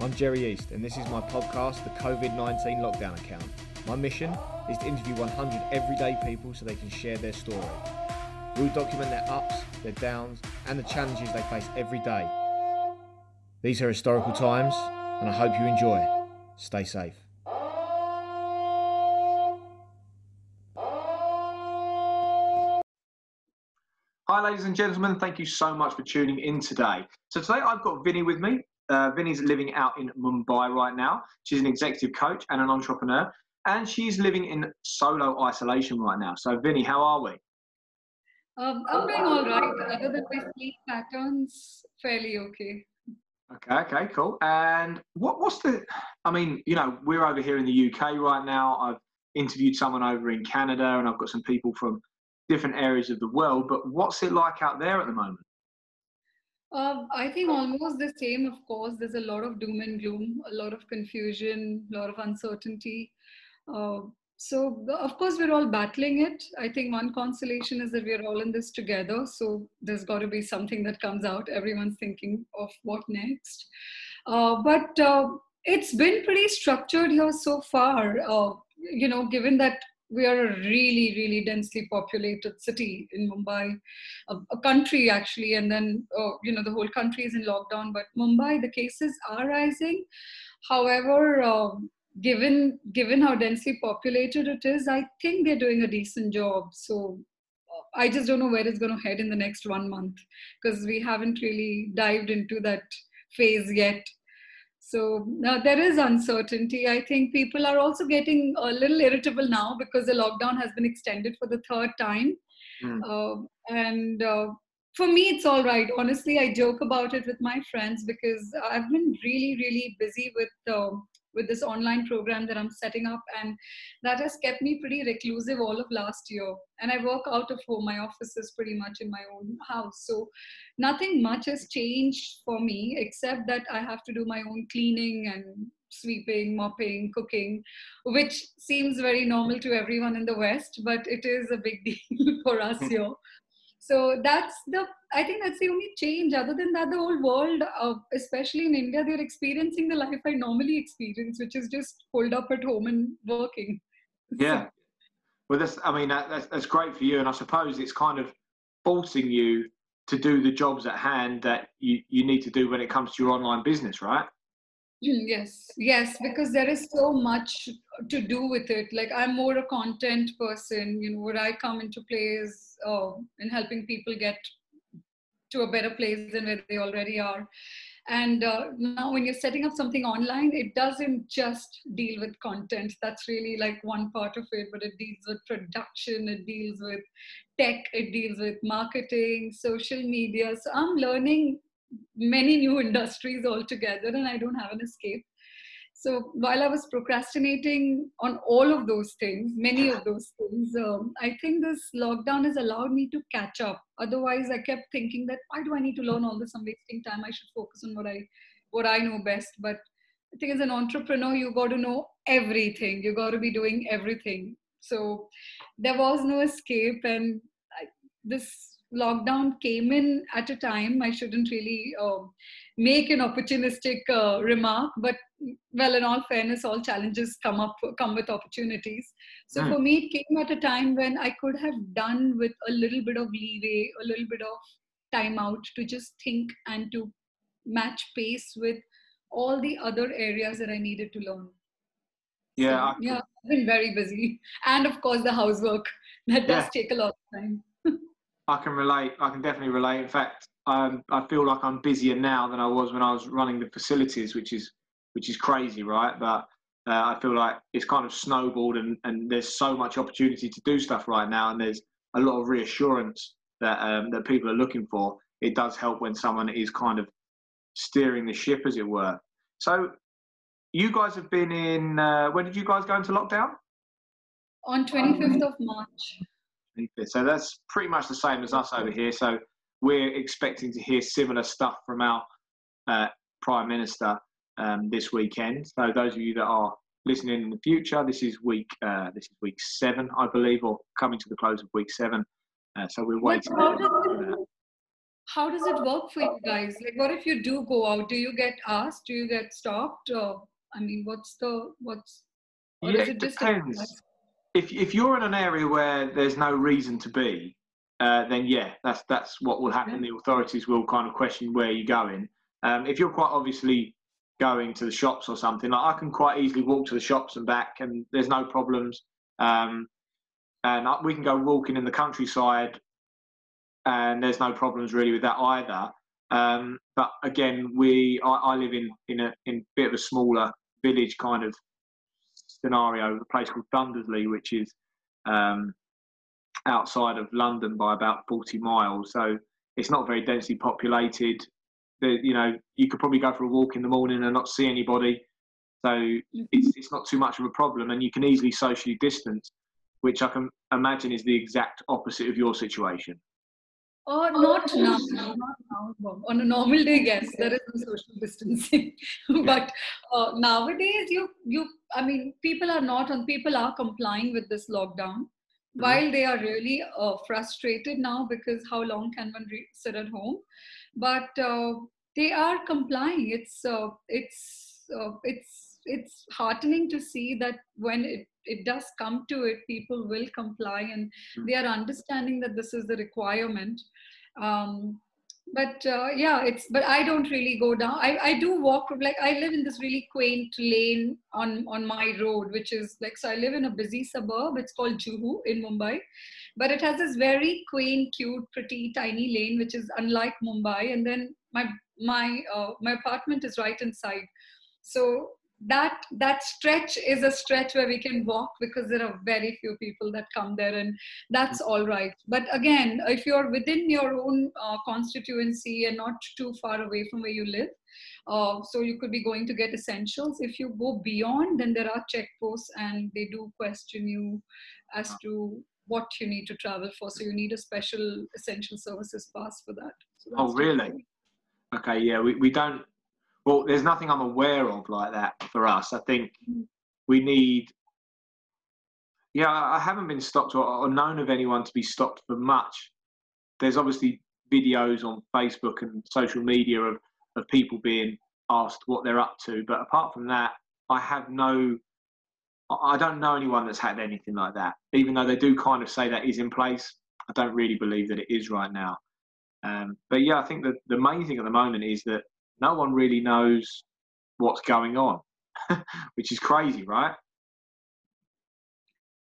I'm Jerry East, and this is my podcast, The COVID 19 Lockdown Account. My mission is to interview 100 everyday people so they can share their story. We'll document their ups, their downs, and the challenges they face every day. These are historical times, and I hope you enjoy. Stay safe. Hi, ladies and gentlemen. Thank you so much for tuning in today. So today I've got Vinee with me. Uh, Vinee's living out in Mumbai right now. She's an executive coach and an entrepreneur, and she's living in solo isolation right now. So, Vinee, how are we? Um, I'm doing all right. Other than my sleep patterns, fairly okay. Okay, okay, cool. And what, what's the? I mean, you know, we're over here in the UK right now. I've interviewed someone over in Canada, and I've got some people from different areas of the world. But what's it like out there at the moment? Uh, I think almost the same, of course. There's a lot of doom and gloom, a lot of confusion, a lot of uncertainty. Uh, so, of course, we're all battling it. I think one consolation is that we're all in this together. So, there's got to be something that comes out. Everyone's thinking of what next. Uh, but uh, it's been pretty structured here so far. Uh, you know, given that we are a really really densely populated city in mumbai a, a country actually and then uh, you know the whole country is in lockdown but mumbai the cases are rising. However uh, given given how densely populated it is i think they're doing a decent job. So uh, i just don't know where it's going to head in the next one month because we haven't really dived into that phase yet so now there is uncertainty. I think people are also getting a little irritable now because the lockdown has been extended for the third time. Mm. Uh, and uh, for me, it's all right. Honestly, I joke about it with my friends because I've been really, really busy with uh, with this online program that I'm setting up, and that has kept me pretty reclusive all of last year. And I work out of home. My office is pretty much in my own house, so nothing much has changed for me except that I have to do my own cleaning and sweeping, mopping, cooking, which seems very normal to everyone in the West, but it is a big deal for us here so that's the i think that's the only change other than that the whole world uh, especially in india they're experiencing the life i normally experience which is just pulled up at home and working. Yeah. Well that's i mean that, that's, that's great for you and i suppose it's kind of forcing you to do the jobs at hand that you, you need to do when it comes to your online business right yes yes because there is so much to do with it. Like i'm more a content person you know where i come into play is uh, in helping people get to a better place than where they already are. And uh, now when you're setting up something online it doesn't just deal with content. That's really like one part of it but it deals with production it deals with tech it deals with marketing social media. So i'm learning many new industries altogether and I don't have an escape. So while I was procrastinating on all of those things, many of those things, um, I think this lockdown has allowed me to catch up. Otherwise, I kept thinking that why do I need to learn all this? I'm wasting time. I should focus on what I what I know best. But I think as an entrepreneur, you got to know everything. You got to be doing everything. So there was no escape, and I, this lockdown came in at a time i shouldn't really uh, make an opportunistic uh, remark but well in all fairness all challenges come up come with opportunities. So mm. for me it came at a time when i could have done with a little bit of leeway a little bit of time out to just think and to match pace with all the other areas that i needed to learn. Yeah so, yeah i've been very busy. And of course the housework. That does take a lot of time I can relate. I can definitely relate. In fact, um, I feel like I'm busier now than I was when I was running the facilities, which is which is crazy, right? But uh, I feel like it's kind of snowballed, and, and there's so much opportunity to do stuff right now, and there's a lot of reassurance that um, that people are looking for. It does help when someone is kind of steering the ship, as it were. So, you guys have been in. Uh, when did you guys go into lockdown? On 25th of March. So that's pretty much the same as us over here. So we're expecting to hear similar stuff from our uh, Prime Minister um, this weekend. So those of you that are listening in the future, this is week uh, this is week seven, I believe, or coming to the close of week seven. Uh, so we're waiting. How does, it, how does it work for you guys? Like, what if you do go out? Do you get asked? Do you get stopped? Or, I mean, what's the what's? Or yeah, it, it depends. If if you're in an area where there's no reason to be, uh, then yeah, that's that's what will happen. Yeah. The authorities will kind of question where you're going. Um, if you're quite obviously going to the shops or something, like I can quite easily walk to the shops and back, and there's no problems. Um, and we can go walking in the countryside and there's no problems really with that either. Um, but again, we I, I, live in in a in a bit of a smaller village kind of scenario, a place called Thundersley, which is um, outside of London by about 40 miles. So it's not very densely populated. The, you know, you could probably go for a walk in the morning and not see anybody. So mm-hmm. it's, it's not too much of a problem, and you can easily socially distance, which I can imagine is the exact opposite of your situation. Or not now, not now. On a normal day, yes, there is no social distancing. but uh, nowadays, you you I mean, people are not on. People are complying with this lockdown, mm-hmm. while they are really uh, frustrated now because how long can one re- sit at home? But uh, they are complying. It's uh, it's uh, it's it's heartening to see that when it it does come to it, people will comply and hmm. they are understanding that this is the requirement. Um, but uh, yeah, it's but I don't really go down. I, I do walk like I live in this really quaint lane on on my road, which is like so I live in a busy suburb. It's called Juhu in Mumbai, but it has this very quaint, cute, pretty, tiny lane, which is unlike Mumbai. And then my my uh, my apartment is right inside, so that that stretch is a stretch where we can walk because there are very few people that come there and that's all right. But again if you're within your own uh, constituency and not too far away from where you live uh, so you could be going to get essentials. If you go beyond then there are checkposts and they do question you as to what you need to travel for. So you need a special essential services pass for that. So oh really? okay yeah we, we don't well, there's nothing I'm aware of like that for us. I think we need. Yeah, I haven't been stopped or, or known of anyone to be stopped for much. There's obviously videos on Facebook and social media of, of people being asked what they're up to, but apart from that, I have no. I don't know anyone that's had anything like that. Even though they do kind of say that is in place, I don't really believe that it is right now. Um, but yeah, I think that the main thing at the moment is that no one really knows what's going on, which is crazy, right?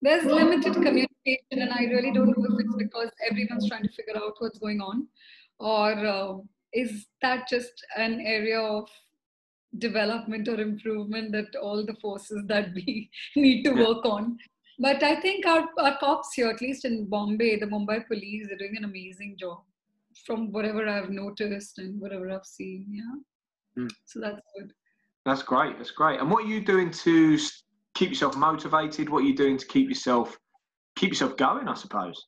There's limited communication, and I really don't know if it's because everyone's trying to figure out what's going on, or uh, is that just an area of development or improvement that all the forces that we need to work on? But I think our, our cops here, at least in Bombay, the Mumbai police, are doing an amazing job from whatever I've noticed and whatever I've seen. Yeah. Mm. So that's good. That's great. That's great. And what are you doing to keep yourself motivated? What are you doing to keep yourself keep yourself going? I suppose.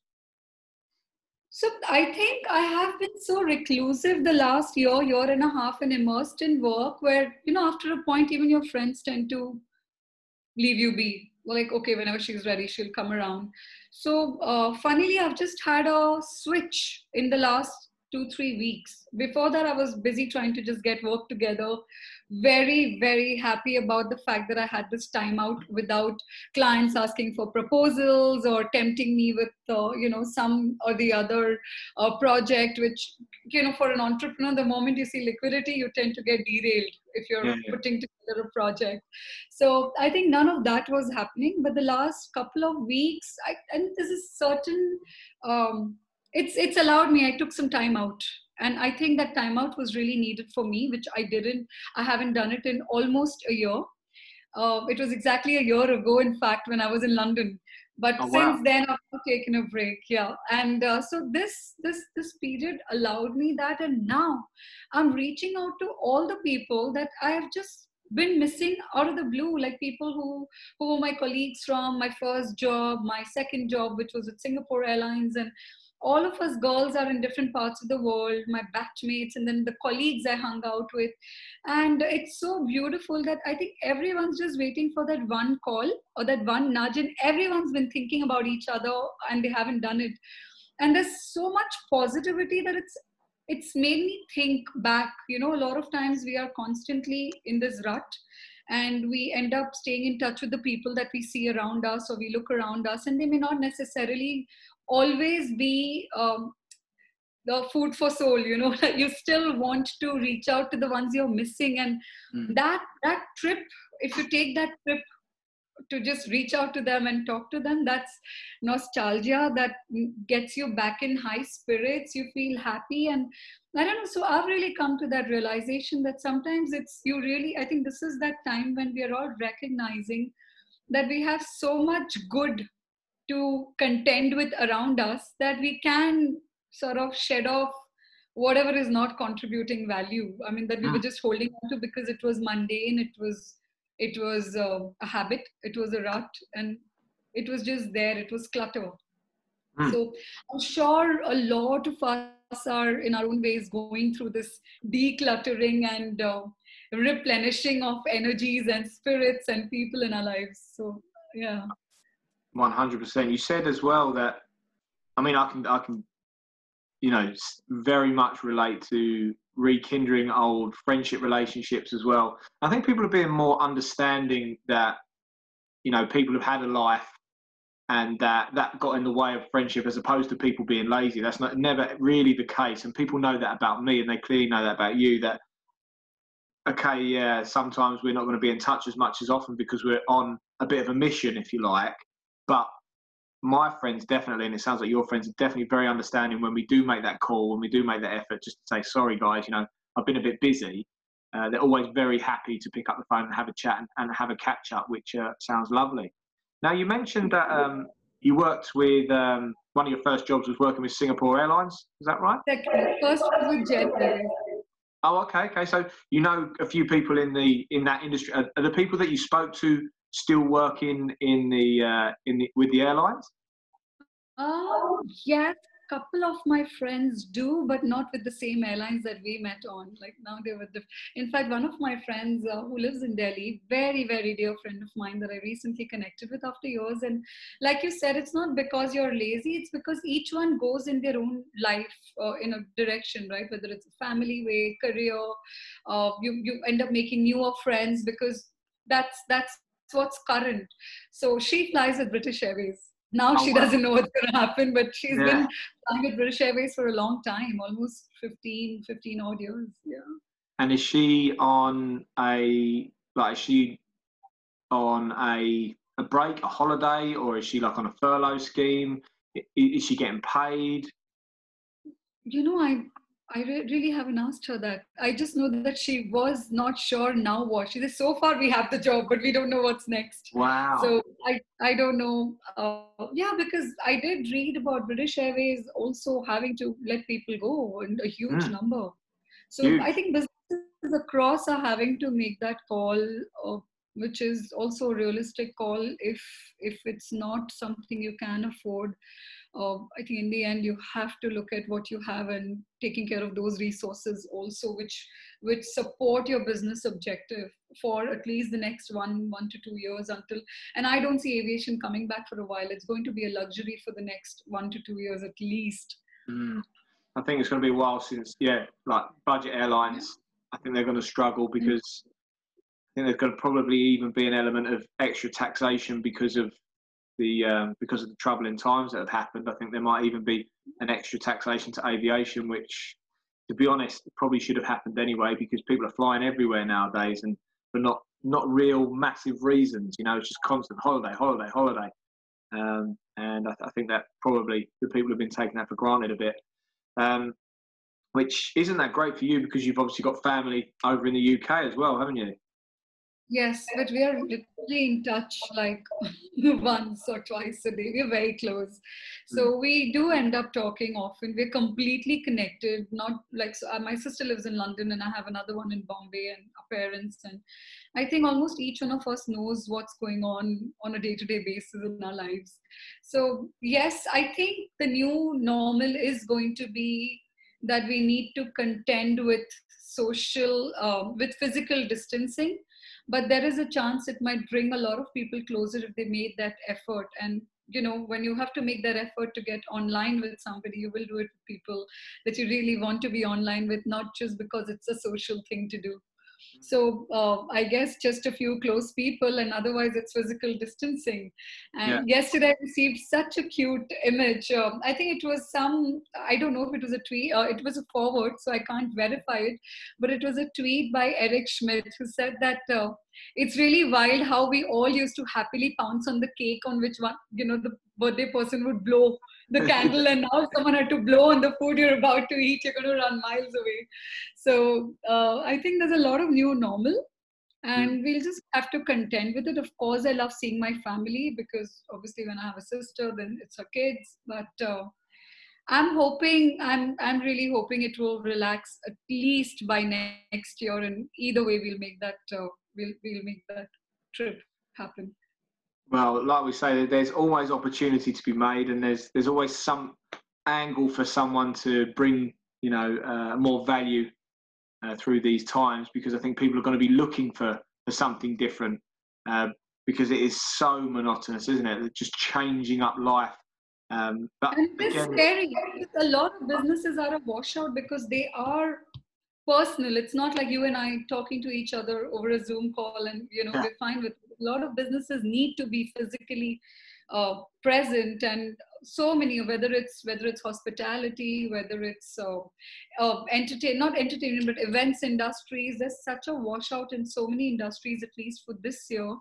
So I think I have been so reclusive the last year, year and a half, and immersed in work where you know after a point even your friends tend to leave you be like okay whenever she's ready she'll come around. So uh, funnily i've just had a switch in the last two three weeks. Before that i was busy trying to just get work together very very happy about the fact that i had this time out without clients asking for proposals or tempting me with uh, you know some or the other uh, project which you know for an entrepreneur the moment you see liquidity you tend to get derailed if you're yeah, yeah. putting together a project so i think none of that was happening but the last couple of weeks I, and this is certain um, it's it's allowed me i took some time out and i think that timeout was really needed for me which i didn't i haven't done it in almost a year. Uh, it was exactly a year ago in fact when i was in london. But oh, since then i've taken a break yeah. And uh, so this this this period allowed me that and now i'm reaching out to all the people that i have just been missing out of the blue like people who who were my colleagues from my first job my second job which was at singapore airlines and all of us girls are in different parts of the world. My batchmates and then the colleagues i hung out with. And it's so beautiful that i think everyone's just waiting for that one call or that one nudge and everyone's been thinking about each other and they haven't done it. And there's so much positivity that it's it's made me think back. You know a lot of times we are constantly in this rut and we end up staying in touch with the people that we see around us or we look around us and they may not necessarily always be um, the food for soul you know you still want to reach out to the ones you're missing. And mm. that that trip if you take that trip to just reach out to them and talk to them that's nostalgia that gets you back in high spirits. You feel happy. And i don't know so i've really come to that realization that sometimes it's you really i think this is that time when we are all recognizing that we have so much good to contend with around us that we can sort of shed off whatever is not contributing value i mean that we were hmm. just holding on to because it was mundane it was it was uh, a habit it was a rut and it was just there it was clutter mm. so i'm sure a lot of us are in our own ways going through this decluttering and uh, replenishing of energies and spirits and people in our lives so yeah 100% you said as well that i mean i can i can you know very much relate to rekindling old friendship relationships as well. I think people are being more understanding that you know people have had a life and that that got in the way of friendship as opposed to people being lazy. That's not never really the case, and people know that about me, and they clearly know that about you. That okay, yeah, sometimes we're not going to be in touch as much as often because we're on a bit of a mission, if you like. But my friends definitely, and it sounds like your friends are definitely very understanding when we do make that call, when we do make that effort, just to say, sorry, guys, you know, I've been a bit busy. Uh, they're always very happy to pick up the phone and have a chat and, and have a catch up, which uh, sounds lovely. Now, you mentioned that um, you worked with um, one of your first jobs was working with Singapore Airlines. Is that right? Second, first was with Jet Oh, okay, okay. So you know a few people in the in that industry. Are, are the people that you spoke to still working in the uh, in the, with the airlines? Um, yes, a couple of my friends do, but not with the same airlines that we met on. Like now they were the. In fact, one of my friends uh, who lives in Delhi, very very dear friend of mine that I recently connected with after years, and like you said, it's not because you're lazy. It's because each one goes in their own life uh, in a direction, right? Whether it's a family way, career, uh, you you end up making newer friends because that's that's what's current. So she flies with British Airways. Now oh, she wow. doesn't know what's going to happen, but she's yeah. been flying with British Airways for a long time, almost 15, 15 odd years. Yeah. And is she on a like? Is she on a a break, a holiday, or is she like on a furlough scheme? Is she getting paid? You know, I I re- really haven't asked her that. I just know that she was not sure now what. She said, so far we have the job, but we don't know what's next. Wow. So I, I don't know. Uh, yeah, because I did read about British Airways also having to let people go and a huge mm. number. So huge. I think businesses across are having to make that call, uh, which is also a realistic call if if it's not something you can afford uh, I think in the end you have to look at what you have and taking care of those resources also, which which support your business objective for at least the next one one to two years until. And I don't see aviation coming back for a while. It's going to be a luxury for the next one to two years at least. Mm. I think it's going to be a while since yeah, like budget airlines. Yeah. I think they're going to struggle because. Mm. Think there's going to probably even be an element of extra taxation because of the um, because of the troubling times that have happened. I think there might even be an extra taxation to aviation, which, to be honest, probably should have happened anyway because people are flying everywhere nowadays, and for not not real massive reasons. You know, it's just constant holiday, holiday, holiday. Um, and I, th- I, think that probably the people have been taking that for granted a bit. Um, which isn't that great for you because you've obviously got family over in the UK as well, haven't you? Yes, but we are literally in touch like once or twice a day. We're very close. So mm. we do end up talking often. We're completely connected. Not like so, uh, my sister lives in London and I have another one in Bombay and our parents. And I think almost each one of us knows what's going on on a day to day basis in our lives. So, yes, I think the new normal is going to be that we need to contend with social, uh, with physical distancing but there is a chance it might bring a lot of people closer if they made that effort. And you know when you have to make that effort to get online with somebody you will do it with people that you really want to be online with not just because it's a social thing to do so uh, I guess just a few close people, and otherwise it's physical distancing. And yeah. yesterday I received such a cute image. Um, I think it was some, I don't know if it was a tweet, uh, it was a forward, so I can't verify it, but it was a tweet by Eric Schmidt who said that. Uh, it's really wild how we all used to happily pounce on the cake on which one, you know, the birthday person would blow the candle and now someone had to blow on the food you're about to eat you're going to run miles away. So uh, i think there's a lot of new normal and mm. we'll just have to contend with it. Of course i love seeing my family because obviously when i have a sister then it's her kids but uh, i'm hoping i'm i'm really hoping it will relax at least by next year and either way we'll make that uh, we'll we'll make that trip happen well, like we say, there's always opportunity to be made, and there's there's always some angle for someone to bring you know uh, more value uh, through these times because I think people are going to be looking for for something different uh, because it is so monotonous, isn't it? Just changing up life. Um, but and it's again, scary. A lot of businesses are a washout because they are personal. It's not like you and I talking to each other over a Zoom call and you know yeah. we're fine with a lot of businesses need to be physically uh, present and so many whether it's whether it's hospitality whether it's uh, uh, entertain not entertainment but events industries there's such a washout in so many industries at least for this year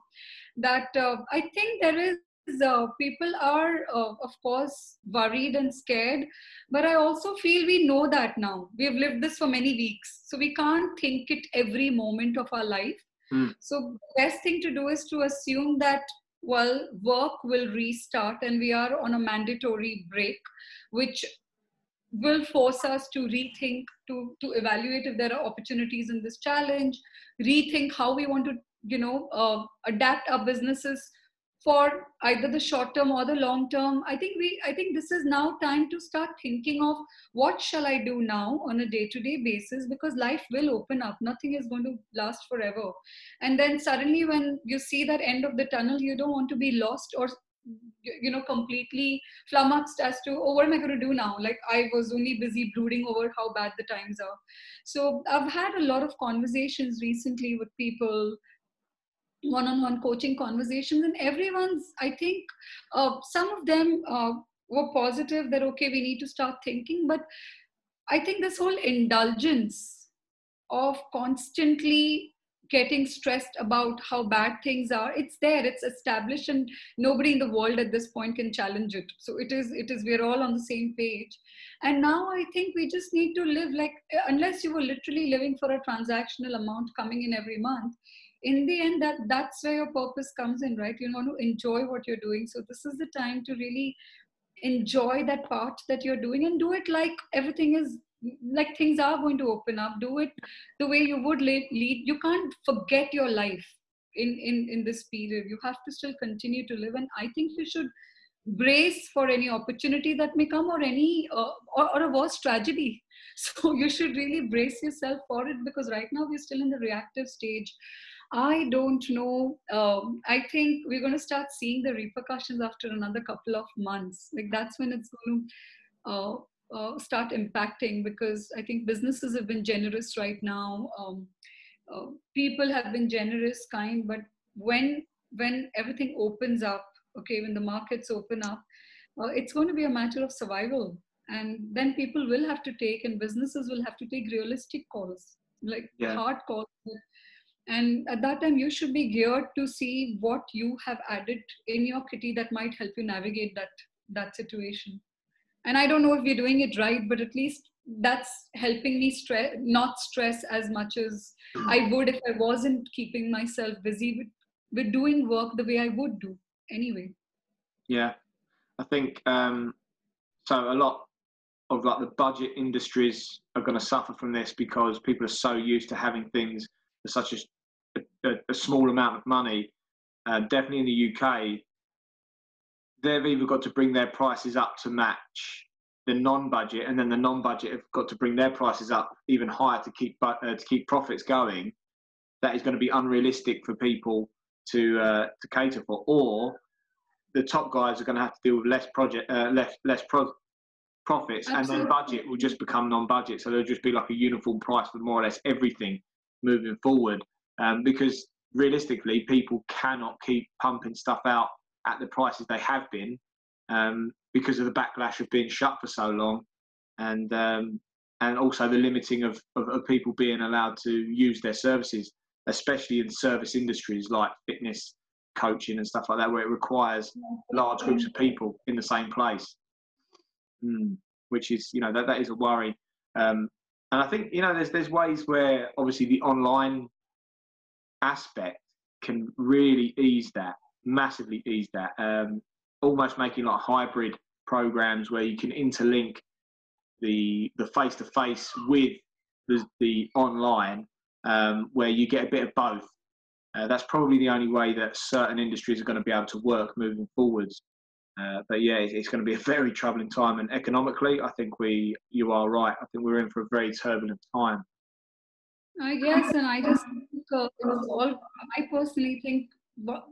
that uh, i think there is uh, people are uh, of course worried and scared but i also feel we know that now. We have lived this for many weeks so we can't think it every moment of our life Mm. So best thing to do is to assume that well work will restart and we are on a mandatory break, which will force us to rethink to to evaluate if there are opportunities in this challenge rethink how we want to you know uh, adapt our businesses for either the short term or the long term i think we i think this is now time to start thinking of what shall i do now on a day to day basis because life will open up. Nothing is going to last forever. And then suddenly when you see that end of the tunnel you don't want to be lost or you know completely flummoxed as to oh what am i going to do now? Like i was only busy brooding over how bad the times are. So i've had a lot of conversations recently with people one-on-one coaching conversations and everyone's i think uh, some of them uh, were positive that okay we need to start thinking but i think this whole indulgence of constantly getting stressed about how bad things are it's there it's established and nobody in the world at this point can challenge it. So it is it is we're all on the same page. And now i think we just need to live like unless you were literally living for a transactional amount coming in every month in the end that that's where your purpose comes in right? You want to enjoy what you're doing. So this is the time to really enjoy that part that you're doing and do it like everything is like things are going to open up. Do it the way you would lead, you can't forget your life in in in this period. You have to still continue to live. And i think you should brace for any opportunity that may come or any uh, or, or a worse tragedy. So you should really brace yourself for it because right now we're still in the reactive stage I don't know. Um, I think we're going to start seeing the repercussions after another couple of months. Like that's when it's going to uh, uh, start impacting because I think businesses have been generous right now. Um, uh, people have been generous, kind, but when when everything opens up, okay, when the markets open up, uh, it's going to be a matter of survival, and then people will have to take, and businesses will have to take realistic calls, like yeah. hard calls and at that time you should be geared to see what you have added in your kitty that might help you navigate that that situation. And i don't know if we're doing it right but at least that's helping me stress not stress as much as i would if i wasn't keeping myself busy with, with doing work the way i would do anyway. Yeah. I think um so a lot of like the budget industries are going to suffer from this because people are so used to having things such a a, a small amount of money, uh, definitely in the UK, they've either got to bring their prices up to match the non-budget, and then the non-budget have got to bring their prices up even higher to keep uh, to keep profits going. That is going to be unrealistic for people to uh, to cater for, or the top guys are going to have to deal with less project, uh, less less pro- profits, Absolutely. and then budget will just become non-budget. So there'll just be like a uniform price for more or less everything moving forward. Um, because realistically, people cannot keep pumping stuff out at the prices they have been um, because of the backlash of being shut for so long, and um, and also the limiting of, of, of people being allowed to use their services, especially in service industries like fitness, coaching, and stuff like that, where it requires large groups of people in the same place. Mm, which is, you know, that, that is a worry. Um, and I think, you know, there's there's ways where obviously the online aspect can really ease that, massively ease that. Um, almost making like hybrid programs where you can interlink the the face to face with the, the online, um, where you get a bit of both. Uh, that's probably the only way that certain industries are going to be able to work moving forwards. Uh, but yeah, it's, it's, going to be a very troubling time, and economically, I think we you are right. I think we're in for a very turbulent time. I guess, and I just uh, all. I personally think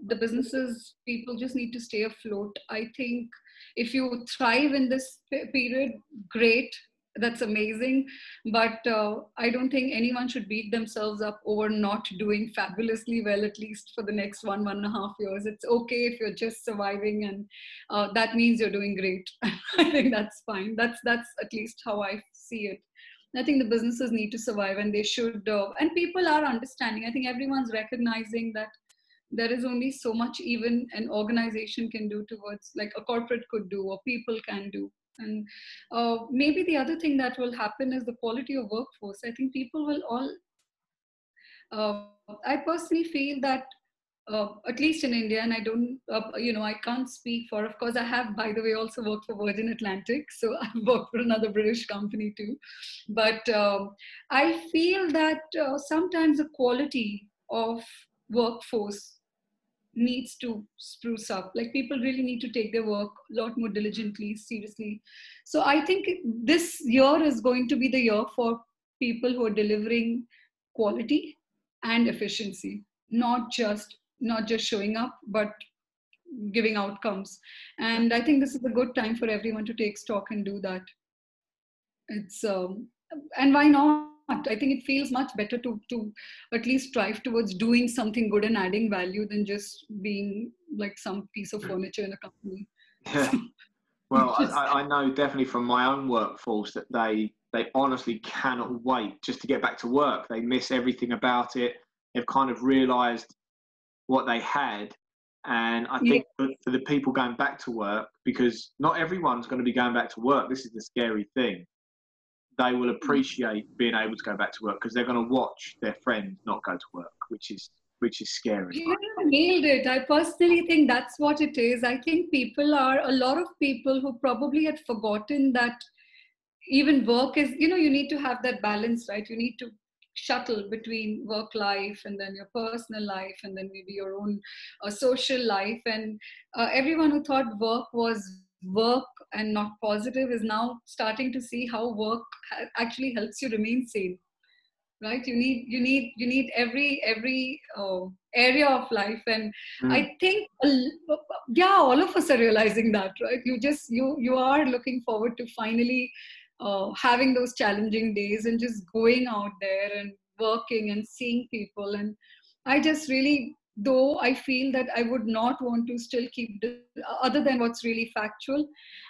the businesses people just need to stay afloat. I think if you thrive in this period, great that's amazing but uh, i don't think anyone should beat themselves up over not doing fabulously well at least for the next one one and a half years it's okay if you're just surviving and uh, that means you're doing great i think that's fine that's that's at least how i see it I think the businesses need to survive and they should, uh, and people are understanding. I think everyone's recognizing that there is only so much even an organization can do towards, like a corporate could do or people can do. And uh, maybe the other thing that will happen is the quality of workforce. I think people will all, uh, I personally feel that uh, at least in India, and I don't, uh, you know, I can't speak for, of course, I have, by the way, also worked for Virgin Atlantic. So I've worked for another British company too. But um, I feel that uh, sometimes the quality of workforce needs to spruce up like people really need to take their work a lot more diligently seriously so i think this year is going to be the year for people who are delivering quality and efficiency not just not just showing up but giving outcomes and i think this is a good time for everyone to take stock and do that it's um, and why not I think it feels much better to to at least strive towards doing something good and adding value than just being like some piece of furniture in a company. Yeah. Well, I, I know definitely from my own workforce that they they honestly cannot wait just to get back to work. They miss everything about it. They've kind of realised what they had, and I think yeah. for, the people going back to work, because not everyone's going to be going back to work. This is the scary thing they will mm. appreciate being able to go back to work because they're going to watch their friend not go to work, which is which is scary. You nailed it. I personally think that's what it is. I think people are a lot of people who probably had forgotten that even work is, you know, you need to have that balance, right? You need to shuttle between work life and then your personal life and then maybe your own uh, social life. And uh, everyone who thought work was work and not positive is now starting to see how work actually helps you remain sane right you need you need you need every every uh, area of life and mm. i think yeah all of us are realizing that right you just you you are looking forward to finally uh, having those challenging days and just going out there and working and seeing people and i just really though I feel that I would not want to still keep, other than what's really factual,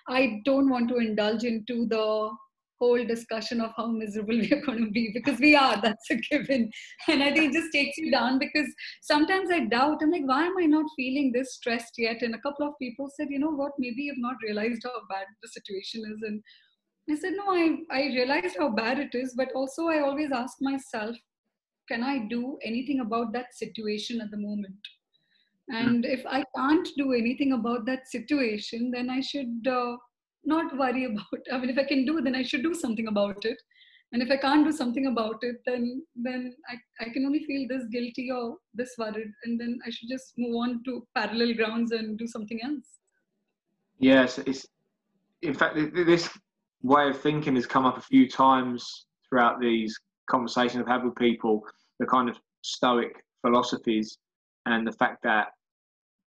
I don't want to indulge into the whole discussion of how miserable we are going to be because we are, that's a given. And I think it just takes you down because sometimes I doubt, I'm like, why am I not feeling this stressed yet? And a couple of people said, you know what, maybe you've not realized how bad the situation is. And I said, no, I, I realized how bad it is, but also I always ask myself, can I do anything about that situation at the moment? And if I can't do anything about that situation, then I should uh, not worry about. I mean, if I can do, then I should do something about it. And if I can't do something about it, then then I, I can only feel this guilty or this worried, and then I should just move on to parallel grounds and do something else. Yes, it's in fact this way of thinking has come up a few times throughout these conversations I've had with people, the kind of stoic philosophies and the fact that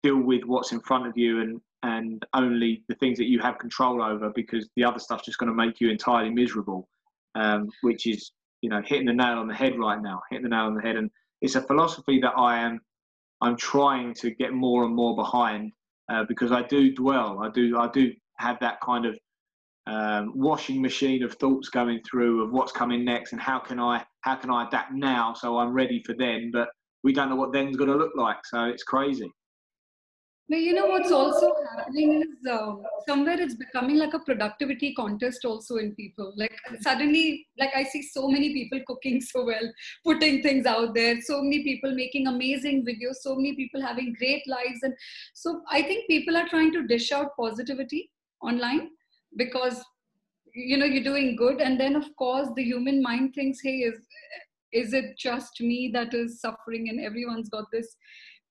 deal with what's in front of you and and only the things that you have control over because the other stuff's just going to make you entirely miserable, um, which is, you know, hitting the nail on the head right now, hitting the nail on the head. And it's a philosophy that I am, I'm trying to get more and more behind uh, because I do dwell, I do, I do have that kind of um, washing machine of thoughts going through of what's coming next and how can I, how can I adapt now so I'm ready for then, but we don't know what then's going to look like. So it's crazy. But you know what's also happening is uh, somewhere it's becoming like a productivity contest also in people. Like suddenly, like I see so many people cooking so well, putting things out there, so many people making amazing videos, so many people having great lives. And so I think people are trying to dish out positivity online because you know you're doing good. And then of course the human mind thinks hey is is it just me that is suffering and everyone's got this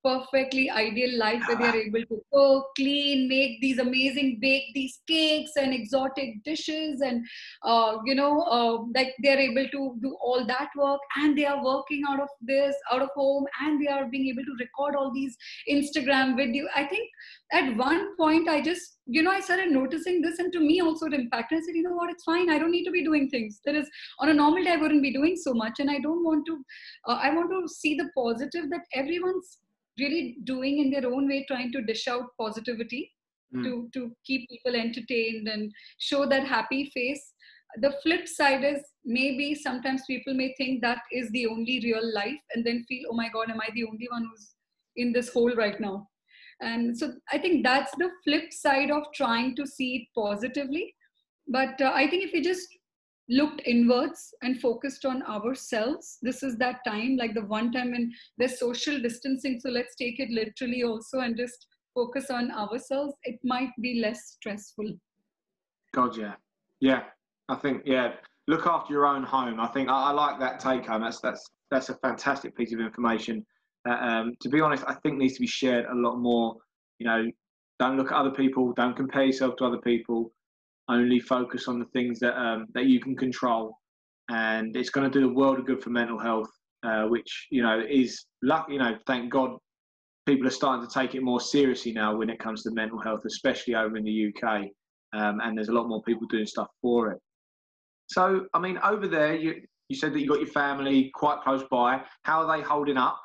perfectly ideal life where they're able to cook, clean, make these amazing, bake these cakes and exotic dishes, and uh, you know, uh, like they're able to do all that work, and they are working out of this, out of home, and they are being able to record all these Instagram video. I think at one point I just, you know, I started noticing this, and to me also it impacted. I said, you know what, it's fine. I don't need to be doing things. There is on a normal day I wouldn't be doing so much, and I don't want to. Uh, I want to see the positive that everyone's really doing in their own way trying to dish out positivity mm. to to keep people entertained and show that happy face. The flip side is maybe sometimes people may think that is the only real life and then feel oh my god am i the only one who's in this hole right now? And so i think that's the flip side of trying to see it positively. But uh, i think if we just looked inwards and focused on ourselves. This is that time like the one time when there's social distancing so let's take it literally also and just focus on ourselves. It might be less stressful. God yeah. Yeah i think yeah. Look after your own home. I think i, I like that take home. That's that's that's a fantastic piece of information. That um, to be honest i think needs to be shared a lot more. You know don't look at other people don't compare yourself to other people only focus on the things that um, that you can control, and it's going to do the world of good for mental health, uh, which you know is luck. You know, thank God, people are starting to take it more seriously now when it comes to mental health, especially over in the UK, um, and there's a lot more people doing stuff for it. So, I mean, over there, you you said that you got your family quite close by. How are they holding up?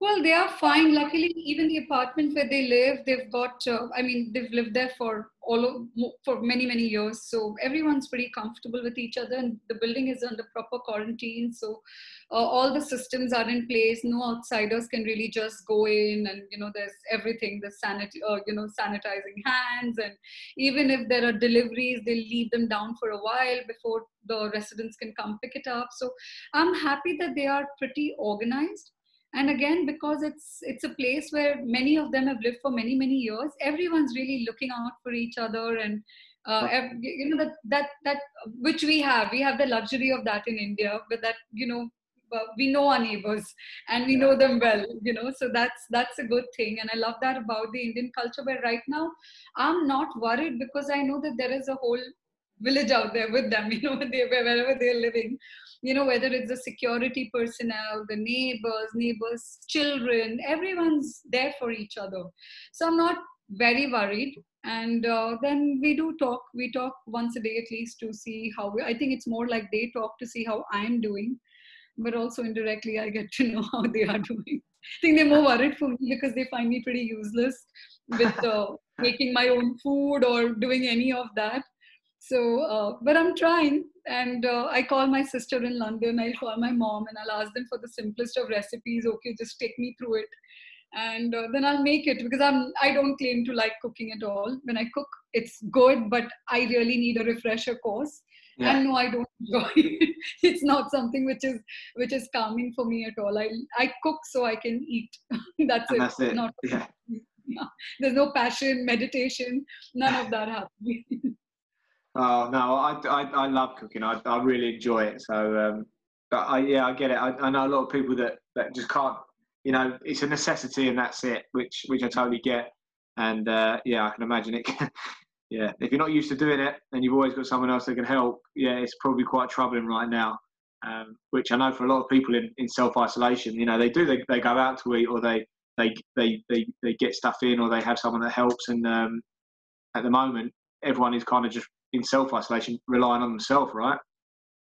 Well, they are fine. Luckily, even the apartment where they live, they've got. Uh, I mean, they've lived there for all of, for many many years, so everyone's pretty comfortable with each other. And the building is under proper quarantine, so uh, all the systems are in place. No outsiders can really just go in, and you know, there's everything. The sanit, uh, you know, sanitizing hands, and even if there are deliveries, they leave them down for a while before the residents can come pick it up. So I'm happy that they are pretty organized and again because it's it's a place where many of them have lived for many many years everyone's really looking out for each other and uh, you know that that that which we have. We have the luxury of that in india but that you know we know our neighbors and we know them well you know so that's that's a good thing. And i love that about the indian culture but right now i'm not worried because i know that there is a whole village out there with them you know they, wherever they're living you know whether it's the security personnel the neighbors neighbors children everyone's there for each other. So i'm not very worried. And uh, then we do talk we talk once a day at least to see how we, i think it's more like they talk to see how i'm doing. But also indirectly i get to know how they are doing. I think they're more worried for me because they find me pretty useless with uh, making my own food or doing any of that so, uh, but I'm trying, and uh, I call my sister in London. I'll call my mom, and I'll ask them for the simplest of recipes. Okay, just take me through it, and uh, then I'll make it because I'm I don't claim to like cooking at all. When I cook, it's good, but I really need a refresher course. Yeah. And no, I don't enjoy it. it's not something which is which is calming for me at all. I I cook so I can eat. that's, it. that's it. Not yeah. yeah. There's no passion, meditation, none of that happening. Oh no, I, I, I love cooking. I, I really enjoy it. So, um, but I yeah, I get it. I, I know a lot of people that, that just can't. You know, it's a necessity and that's it, which which I totally get. And uh, yeah, I can imagine it. yeah, if you're not used to doing it and you've always got someone else that can help, yeah, it's probably quite troubling right now. Um, which I know for a lot of people in, in self isolation, you know, they do they, they go out to eat or they they, they they they get stuff in or they have someone that helps. And um, at the moment, everyone is kind of just in self isolation, relying on themselves, right?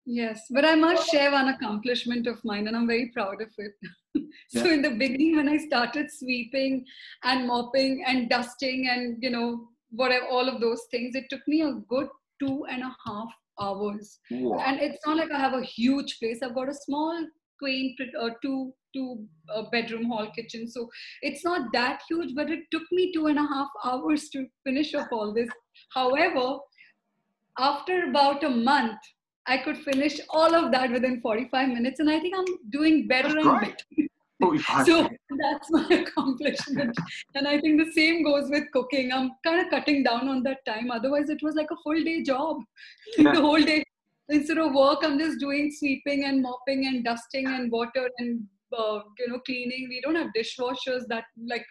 Yes, but I must share one accomplishment of mine, and I'm very proud of it. so yeah. in the beginning, when I started sweeping and mopping and dusting and you know whatever all of those things, it took me a good two and a half hours. Wow. And it's not like I have a huge place. I've got a small, quaint, uh, two two uh, bedroom hall kitchen. So it's not that huge, but it took me two and a half hours to finish up all this. However, after about a month, I could finish all of that within 45 minutes, and I think I'm doing better that's and better. so that's my accomplishment. And i think the same goes with cooking. I'm kind of cutting down on that time. Otherwise it was like a full day job. Yeah. the whole day instead of work i'm just doing sweeping and mopping and dusting and water and uh, you know cleaning. We don't have dishwashers that like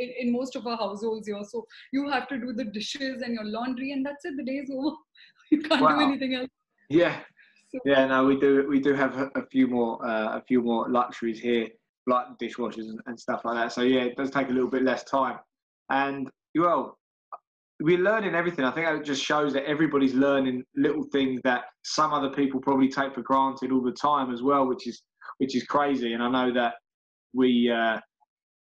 in, in, most of our households here. So you have to do the dishes and your laundry and that's it. The day's over. You can't wow. do anything else. Yeah. So, yeah no we do we do have a, a few more uh, a few more luxuries here like dishwashers and, and stuff like that. So yeah it does take a little bit less time. And well we're learning everything. I think it just shows that everybody's learning little things that some other people probably take for granted all the time as well, which is which is crazy. And I know that we uh,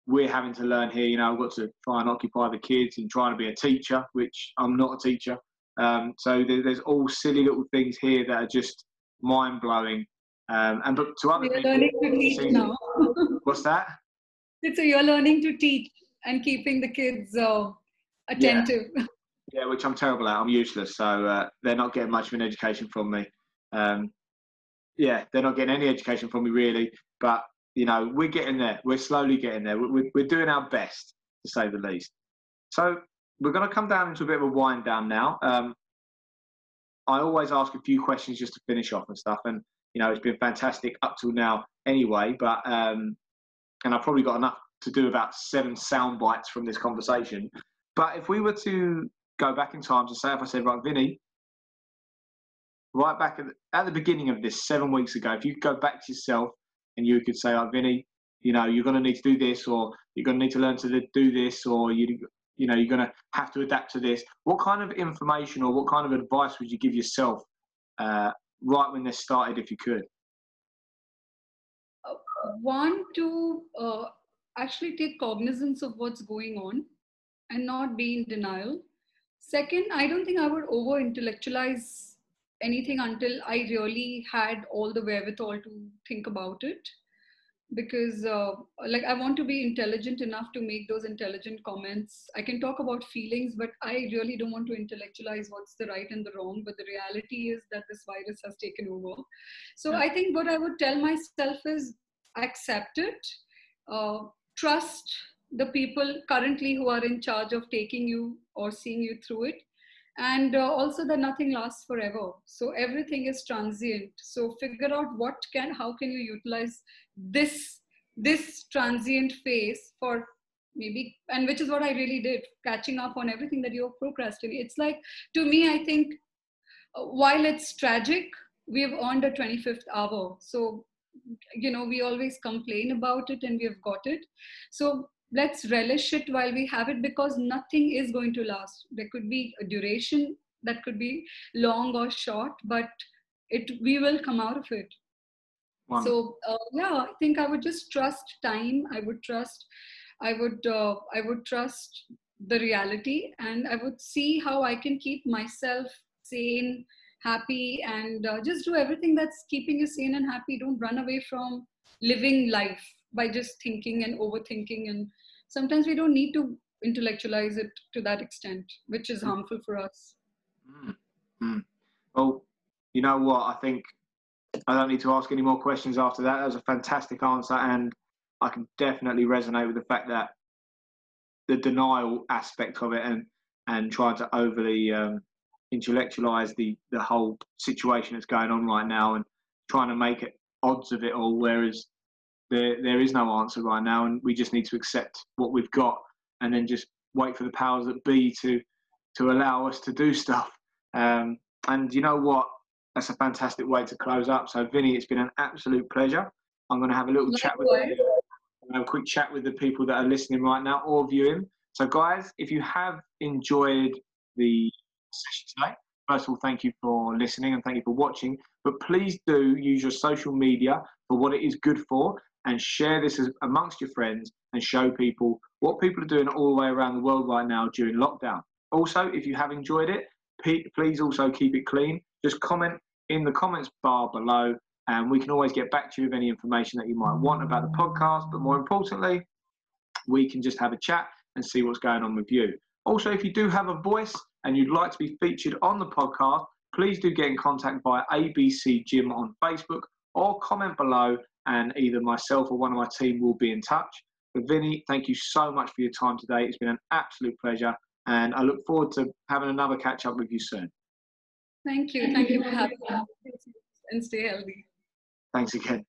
we're having to learn here. You know, I've got to try and occupy the kids and trying to be a teacher, which I'm not a teacher. Um, so there's all silly little things here that are just mind blowing. Um, and but to other you're people, learning to teach now. what's that? So you're learning to teach and keeping the kids uh, attentive. Yeah. yeah. which I'm terrible at. I'm useless, so uh, they're not getting much of an education from me. Um, yeah, they're not getting any education from me really. But you know, we're getting there. We're slowly getting there. We're, we're doing our best, to say the least. So we're going to come down into a bit of a wind down now. Um, I always ask a few questions just to finish off and stuff, and you know, it's been fantastic up till now anyway. But um, and I've probably got enough to do about seven sound bites from this conversation. But if we were to go back in time to say, if I said, right, Vinee, right back at the, at the beginning of this seven weeks ago, if you go back to yourself and you could say, "Oh, Vinee, you know, you're going to need to do this, or you're going to need to learn to do this, or you, you know, you're going to have to adapt to this." What kind of information or what kind of advice would you give yourself uh, right when this started, if you could? Uh, one to uh, actually take cognizance of what's going on and not be in denial. Second, I don't think I would over intellectualize anything until I really had all the wherewithal to think about it. Because, uh, like, I want to be intelligent enough to make those intelligent comments. I can talk about feelings, but I really don't want to intellectualize what's the right and the wrong. But the reality is that this virus has taken over. So, yeah. I think what I would tell myself is accept it, uh, trust the people currently who are in charge of taking you or seeing you through it and uh, also that nothing lasts forever. So everything is transient. So figure out what can how can you utilize this this transient phase for maybe and which is what i really did catching up on everything that you're procrastinating it's like to me i think uh, while it's tragic we have earned a 25th hour. So you know we always complain about it and we have got it. So let's relish it while we have it because nothing is going to last. There could be a duration that could be long or short but it we will come out of it. Wow. so uh, yeah i think i would just trust time. I would trust i would uh, i would trust the reality and i would see how i can keep myself sane happy and uh, just do everything that's keeping you sane and happy. Don't run away from living life by just thinking and overthinking and sometimes we don't need to intellectualize it to that extent, which is harmful for us. Mm-hmm. Well, you know what? I think I don't need to ask any more questions after that. That was a fantastic answer, and I can definitely resonate with the fact that the denial aspect of it and and trying to overly um, intellectualize the the whole situation that's going on right now and trying to make it odds of it all, whereas there there is no answer right now, and we just need to accept what we've got, and then just wait for the powers that be to to allow us to do stuff. Um, and you know what? That's a fantastic way to close up. So, Vinee, it's been an absolute pleasure. I'm going to have a little chat with you. I'm have a quick chat with the people that are listening right now or viewing. So, guys, if you have enjoyed the session today, first of all, thank you for listening and thank you for watching. But please do use your social media for what it is good for and share this amongst your friends and show people what people are doing all the way around the world right now during lockdown. Also, if you have enjoyed it, please also keep it clean. Just comment in the comments bar below, and we can always get back to you with any information that you might want about the podcast. But more importantly, we can just have a chat and see what's going on with you. Also, if you do have a voice and you'd like to be featured on the podcast, please do get in contact via ABC Gym on Facebook or comment below, and either myself or one of my team will be in touch. But Vinee, thank you so much for your time today. It's been an absolute pleasure, and I look forward to having another catch up with you soon. Thank you. Thank you for having me. And stay healthy. Thanks again.